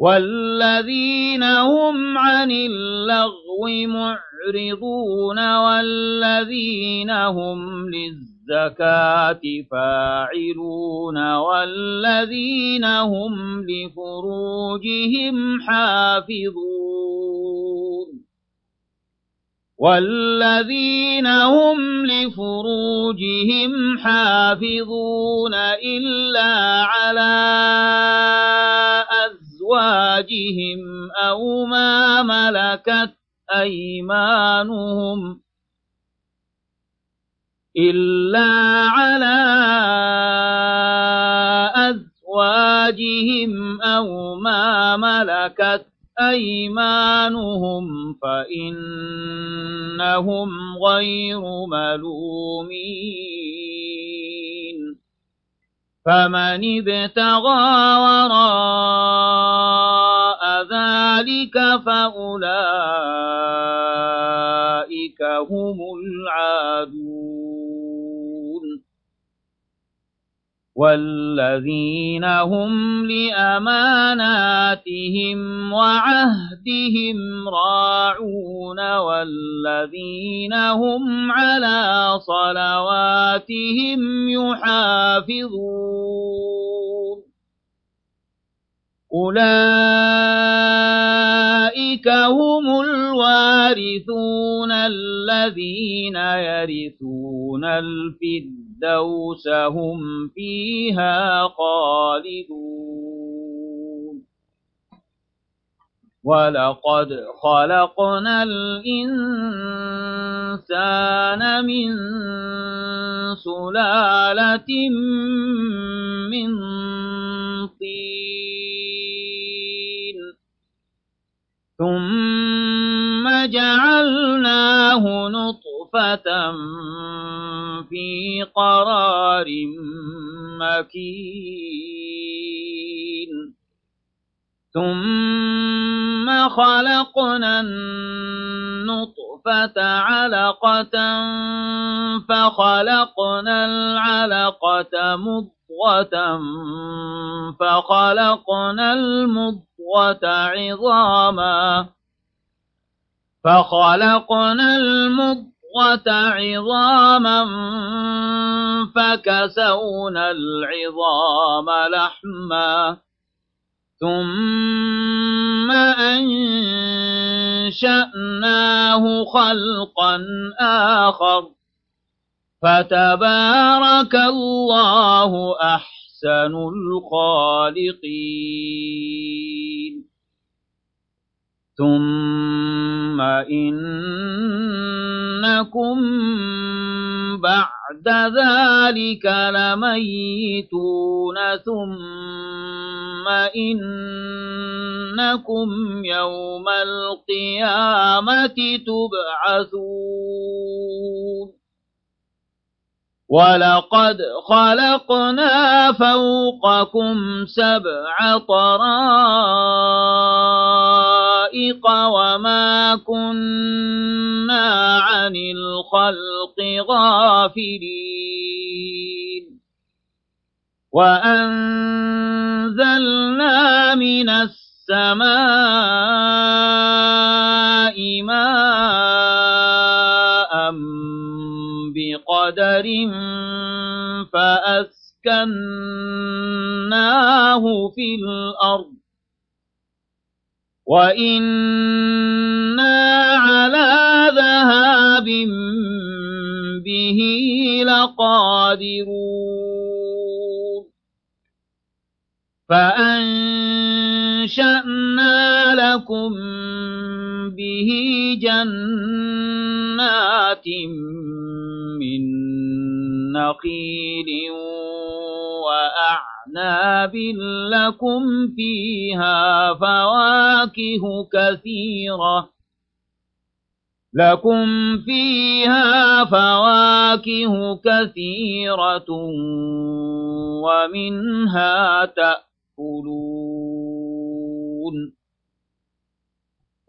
والذين هم عن اللغو معرضون والذين هم للزكاة فاعلون والذين هم لفروجهم حافظون والذين هم لفروجهم حافظون إلا على أزواجهم أو ما ملكت أيمانهم إلا على أزواجهم أو ما ملكت أيمانهم فإنهم غير ملومين فمن ابتغى وراء ذلك فأولئك هم العادون. والذين هم لأماناتهم وعهدهم راعون والذين هم على صلواتهم يحافظون أولئك هم الوارثون الذين يرثون الفردوس الفردوس هم فيها خالدون ولقد خلقنا الإنسان من سلالة من طين ثم جعلناه نطفة في قرار مكين ثم خلقنا النطفة علقة فخلقنا العلقة مضغة فخلقنا المضغة عظاما فخلقنا المضغة عظاما فكسونا العظام لحما ثم أنشأناه خلقا آخر فتبارك الله أحسن الخالقين ثم إنكم بعد ذلك لميتون ثم إنكم يوم القيامة تبعثون ولقد خلقنا فوقكم سبع طرائق وما كنا عن الخلق غافلين. وأنزلنا من السماء ماء بقدر فأسكناه في الأرض وإنا على ذهاب به لقادرون فأنشأنا لكم به جنات من نخيل أعناب لكم فيها فواكه كثيرة لكم فيها فواكه كثيرة ومنها تأكلون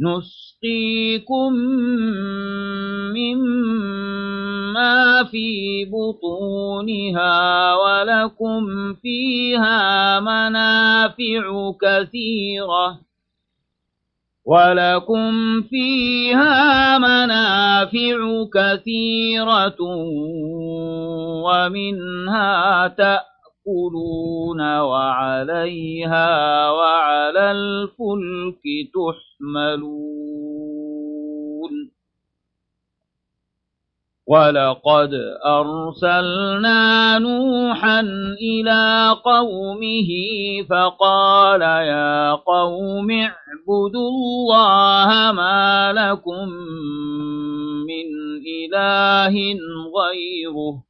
نسقيكم مما في بطونها ولكم فيها منافع كثيرة ولكم فيها منافع كثيرة ومنها تأكلون تأكلون وعليها وعلى الفلك تحملون ولقد أرسلنا نوحا إلى قومه فقال يا قوم اعبدوا الله ما لكم من إله غيره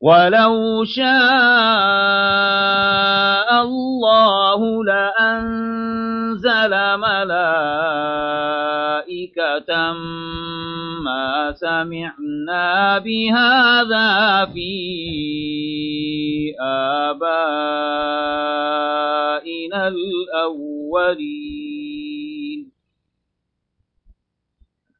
ولو شاء الله لأنزل ملائكة ما سمعنا بهذا في آبائنا الأولين.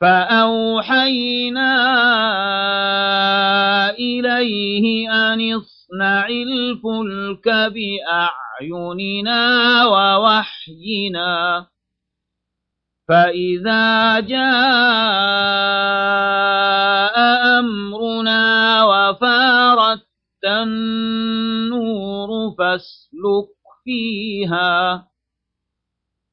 فأوحينا إليه أن اصنع الفلك بأعيننا ووحينا فإذا جاء أمرنا وفارت النور فاسلك فيها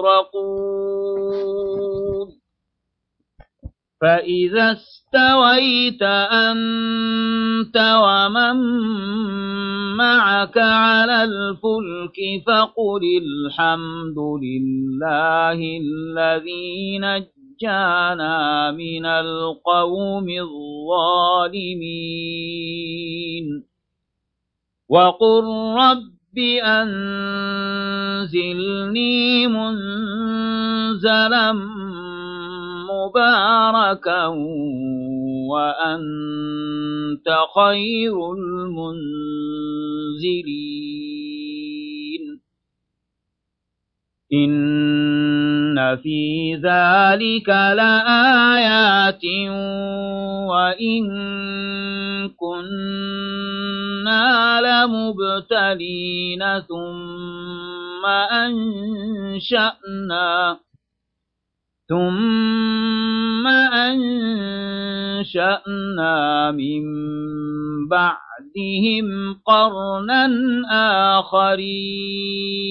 مغرقون فإذا استويت أنت ومن معك على الفلك فقل الحمد لله الذي نجانا من القوم الظالمين. وقل رب بأنزلني منزلا مباركا وأنت خير المنزلين إن في ذلك لآيات وإن كنا لمبتلين ثم أنشأنا ثم أنشأنا من بعدهم قرنا آخرين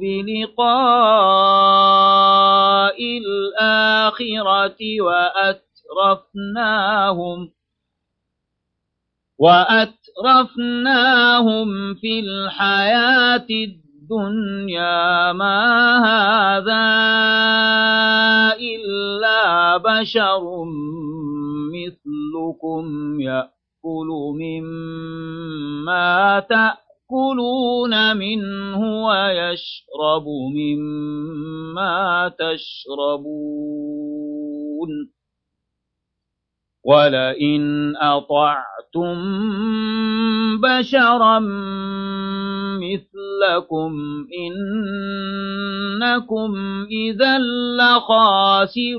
بلقاء الآخرة وأترفناهم وأترفناهم في الحياة الدنيا ما هذا إلا بشر مثلكم يأكل مما تأكلون منه ويشرب مما تشربون. ولئن أطعتم بشرا مثلكم إنكم إذا لخاسرون.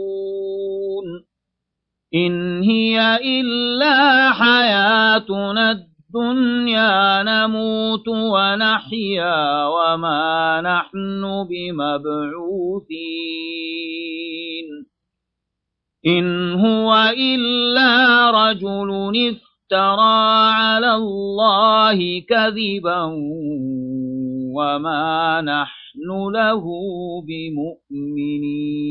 إن هي إلا حياتنا الدنيا نموت ونحيا وما نحن بمبعوثين. إن هو إلا رجل افترى على الله كذبا وما نحن له بمؤمنين.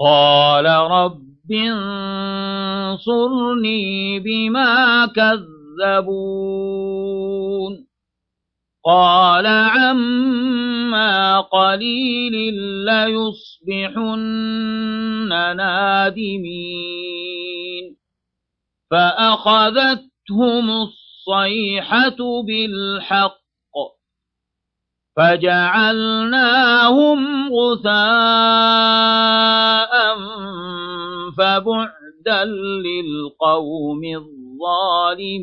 قال رب انصرني بما كذبون. قال عما قليل ليصبحن نادمين. فأخذتهم الصيحة بالحق فجعلناهم غثاء فبعدا للقوم الظالمين.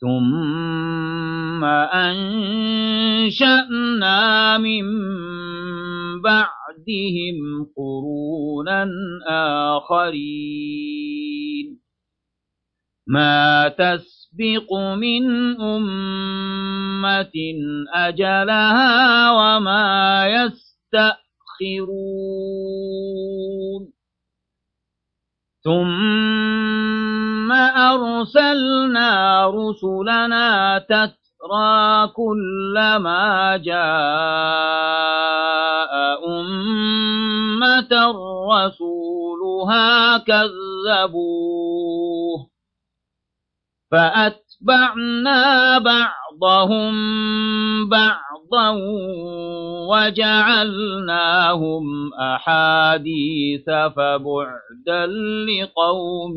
ثم أنشأنا من بعدهم قرونا آخرين. ما تسبق من أمة أجلها وما يستأخرون ثم أرسلنا رسلنا تترى كلما جاء أمة رسولها كذبوه فأتبعنا بعضهم بعضا وجعلناهم أحاديث فبعدا لقوم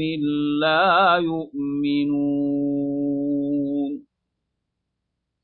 لا يؤمنون.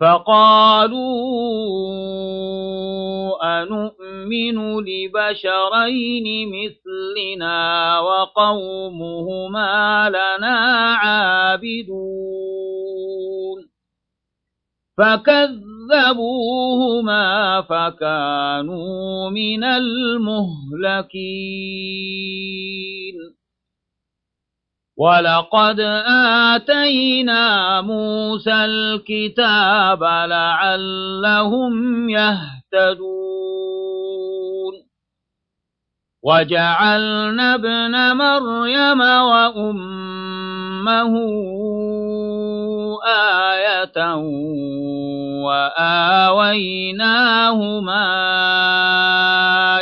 فقالوا أنؤمن لبشرين مثلنا وقومهما لنا عابدون. فكذبوهما فكانوا من المهلكين. ولقد آتينا موسى الكتاب لعلهم يهتدون وجعلنا ابن مريم وأمه آية وآويناهما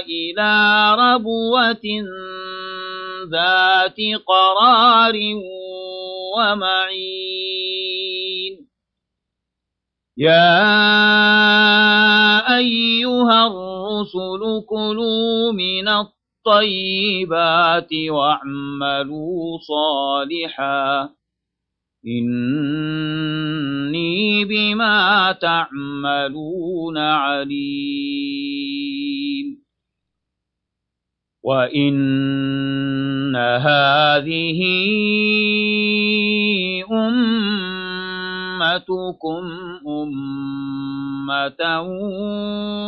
إلى ربوة ذات قرار ومعين. يا أيها الرسل كلوا من الطيبات واعملوا صالحا. إني بما تعملون عليم. وإن هذه أمتكم أمة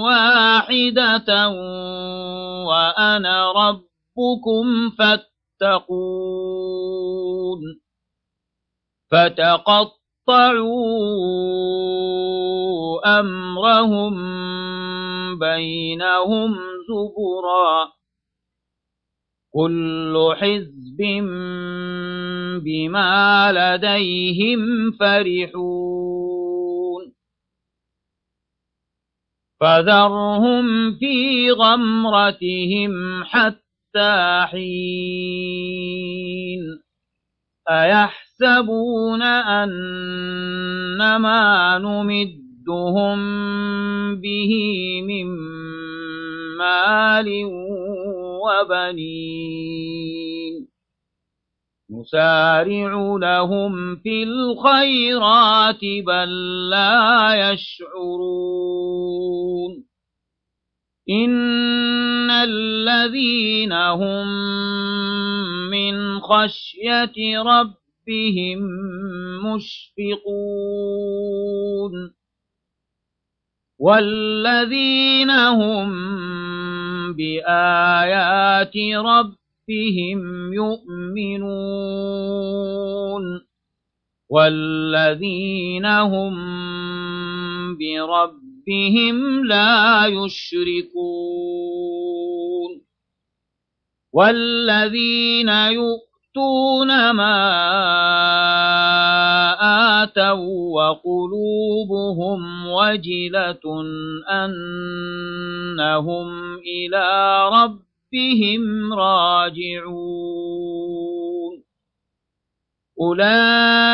واحدة وأنا ربكم فاتقون فتقطعوا أمرهم بينهم زبرا كل حزب بما لديهم فرحون فذرهم في غمرتهم حتى حين أيحسبون أن ما نمدهم به من مال وبنين. نسارع لهم في الخيرات بل لا يشعرون. إن الذين هم من خشية ربهم مشفقون. والذين هم بآيات ربهم يؤمنون والذين هم بربهم لا يشركون والذين يؤتون ما آتوا وقلوبهم وجلة أنهم إلى ربهم راجعون أولئك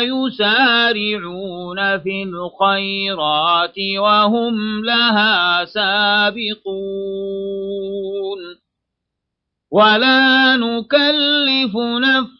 يسارعون في الخيرات وهم لها سابقون ولا نكلف نفسا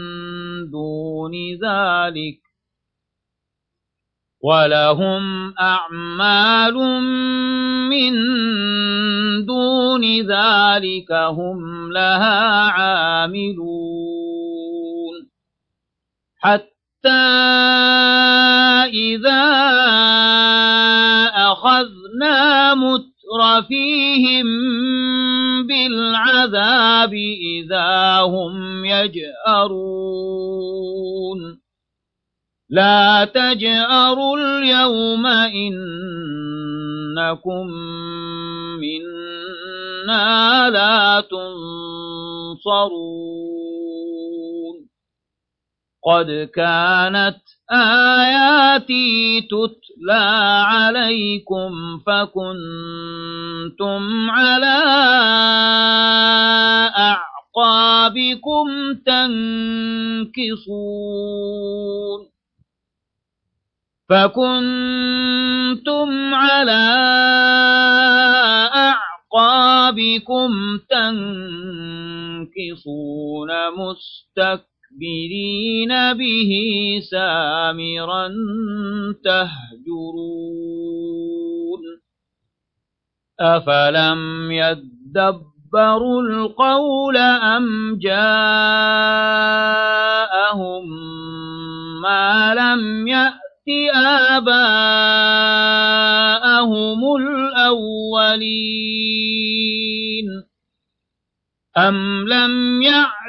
دون ذلك ولهم أعمال من دون ذلك هم لها عاملون حتى إذا أخذنا مترفيهم بالعذاب إذا هم يجأرون. لا تجأروا اليوم إنكم منا لا تنصرون. قد كانت آياتي تتلى عليكم فكنتم على أعقابكم تنكصون فكنتم على أعقابكم تنكصون مستكبرين به سامرا تهجرون أفلم يدبروا القول أم جاءهم ما لم يأت آباءهم الأولين أم لم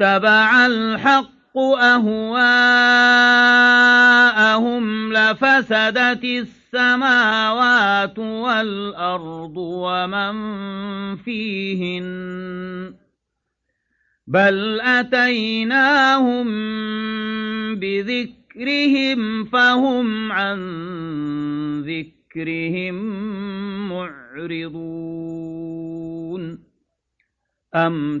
اتبع الحق أهواءهم لفسدت السماوات والأرض ومن فيهن بل أتيناهم بذكر ذكرهم فهم عن ذكرهم معرضون أم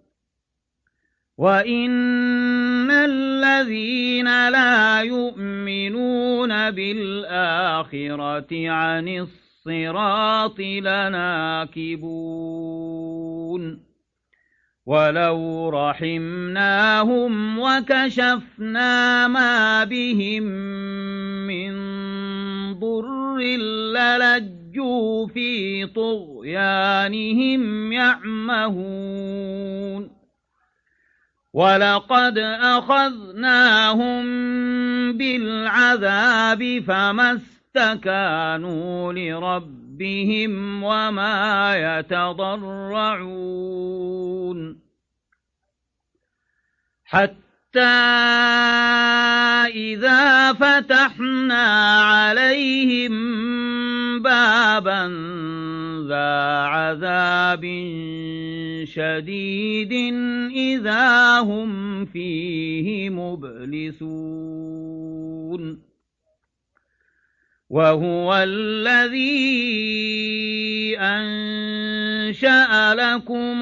وإن الذين لا يؤمنون بالآخرة عن الصراط لناكبون ولو رحمناهم وكشفنا ما بهم من ضر للجوا في طغيانهم يعمهون ولقد أخذناهم بالعذاب فما استكانوا لربهم وما يتضرعون حتى إذا فتحنا عليهم بابا ذا عذاب شديد إذا هم فيه مبلسون. وهو الذي أنشأ لكم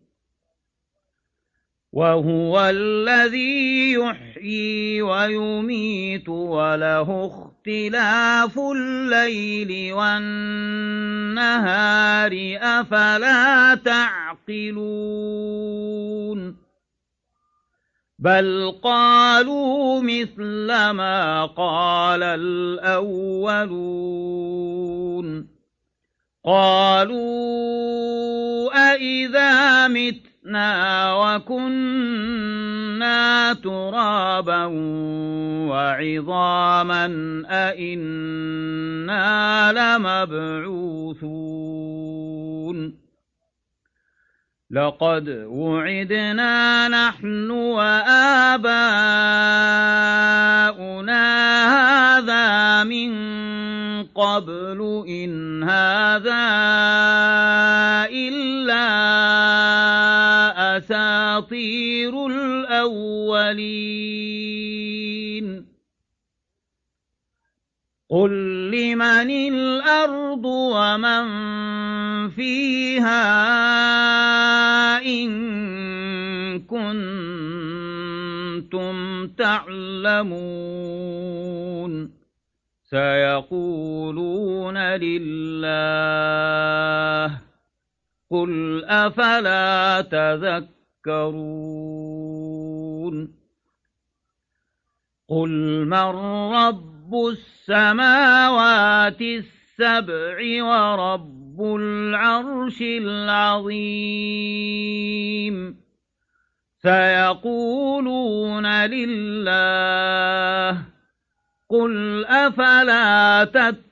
وهو الذي يحيي ويميت وله اختلاف الليل والنهار أفلا تعقلون بل قالوا مثل ما قال الأولون قالوا أئذا مت مِتْنَا وَكُنَّا تُرَابًا وَعِظَامًا أَإِنَّا لَمَبْعُوثُونَ لقد وعدنا نحن وآباؤنا هذا من قبل إن هذا أساطير الأولين. قل لمن الأرض ومن فيها إن كنتم تعلمون. سيقولون لله قل أفلا تذكرون قل من رب السماوات السبع ورب العرش العظيم سيقولون لله قل أفلا تتقون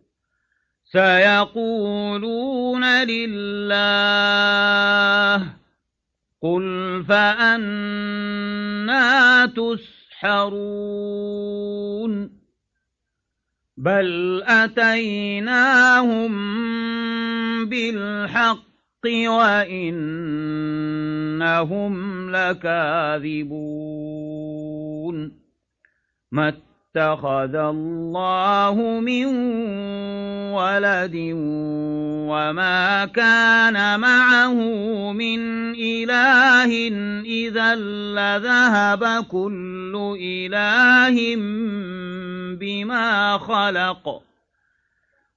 سيقولون لله قل فأنا تسحرون بل أتيناهم بالحق وإنهم لكاذبون. اتخذ الله من ولد وما كان معه من إله إذا لذهب كل إله بما خلق.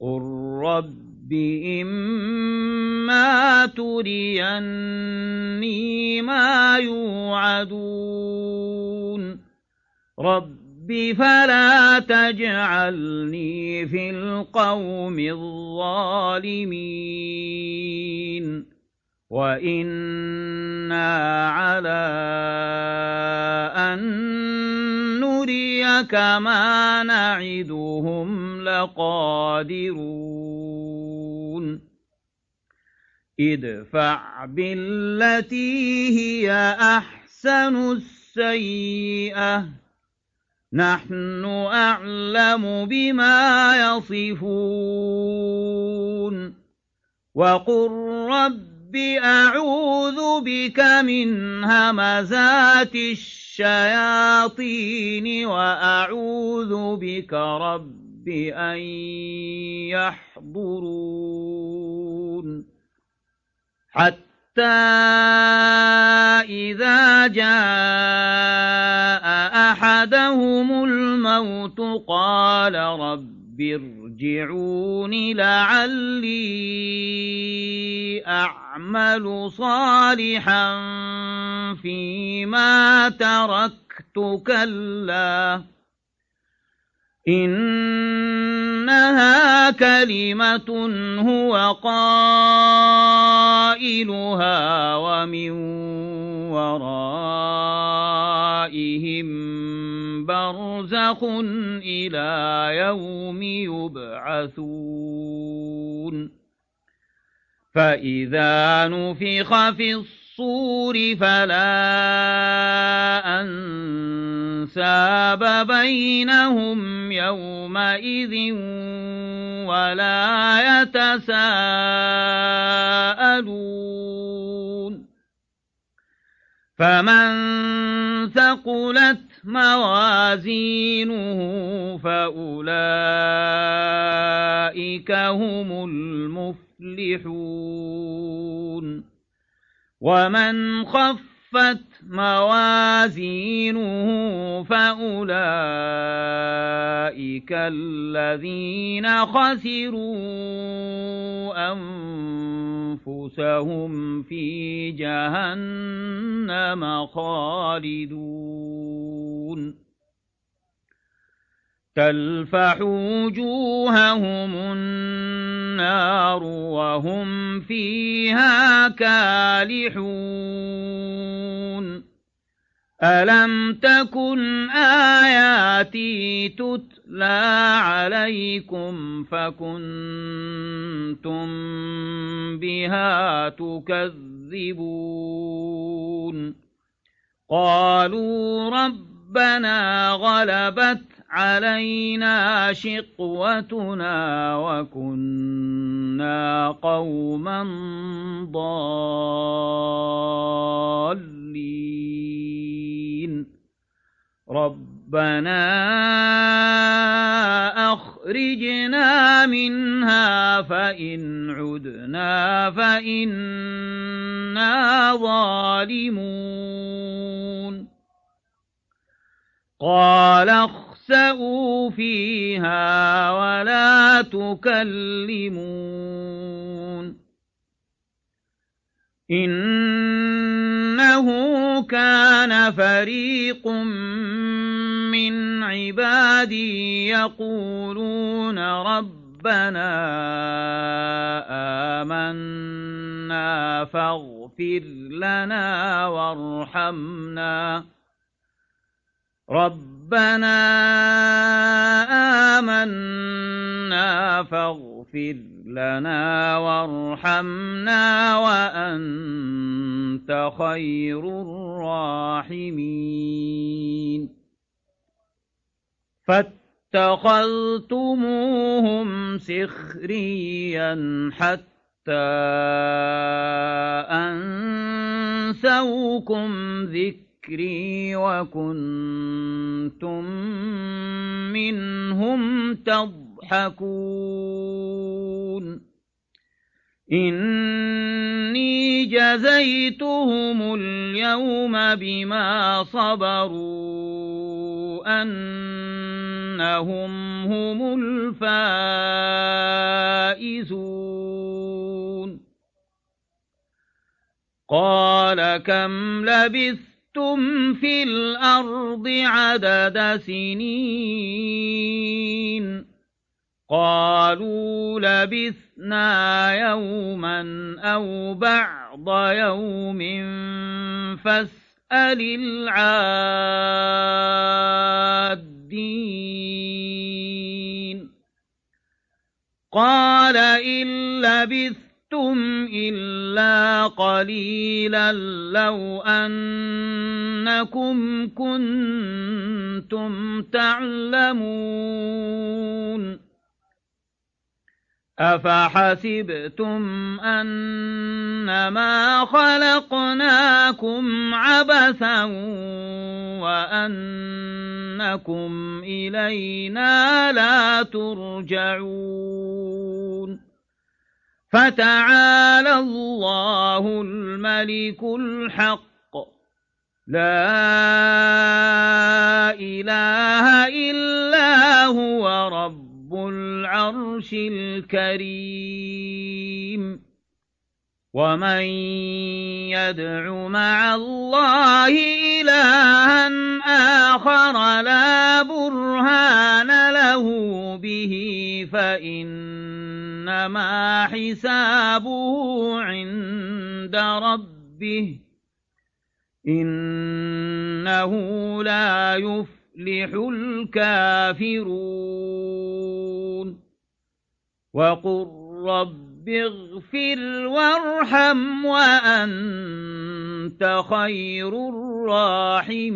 قل رب إما تريني ما يوعدون رب فلا تجعلني في القوم الظالمين وإنا على أن نريك ما نعدهم لقادرون ادفع بالتي هي أحسن السيئة نحن أعلم بما يصفون وقل رب أعوذ بك من همزات الشياطين وأعوذ بك رب أن يحضرون. حتى إذا جاء أحدهم الموت قال رب ارجعون لعلي أعمل صالحا فيما تركت كلا إنها كلمة هو قائلها ومن ورائهم برزخ إلى يوم يبعثون فإذا نفخ في الصور فلا أنساب بينهم يومئذ ولا يتساءلون فمن ثقلت موازينه فأولئك هم المفلحون. ومن خفت موازينه فأولئك الذين خسروا أنفسهم في جهنم خالدون. تلفح وجوههم النار النار وهم فيها كالحون. ألم تكن آياتي تتلى عليكم فكنتم بها تكذبون؟ قالوا ربنا غلبت علينا شقوتنا وكنا قوما ضالين. ربنا أخرجنا منها فإن عدنا فإنا ظالمون. قال اخسأوا فيها ولا تكلمون. إنه كان فريق من عبادي يقولون ربنا آمنا فاغفر لنا وارحمنا. ربنا آمنا فاغفر لنا وارحمنا وأنت خير الراحمين فاتخذتموهم سخريا حتى أنسوكم ذكر ذكري وكنتم منهم تضحكون. إني جزيتهم اليوم بما صبروا أنهم هم الفائزون. قال كم لبثت لبثتم في الأرض عدد سنين قالوا لبثنا يوما أو بعض يوم فاسأل العادين قال إن لبثت لبثتم إلا قليلا لو أنكم كنتم تعلمون أفحسبتم أنما خلقناكم عبثا وأنكم إلينا لا ترجعون فتعالى الله الملك الحق. لا إله إلا هو رب العرش الكريم. ومن يدع مع الله إلها آخر لا برهان له به فإنما حسابه عند ربه إنه لا يفلح الكافرون وقل رب رب اغفر وارحم وأنت خير الراحمين.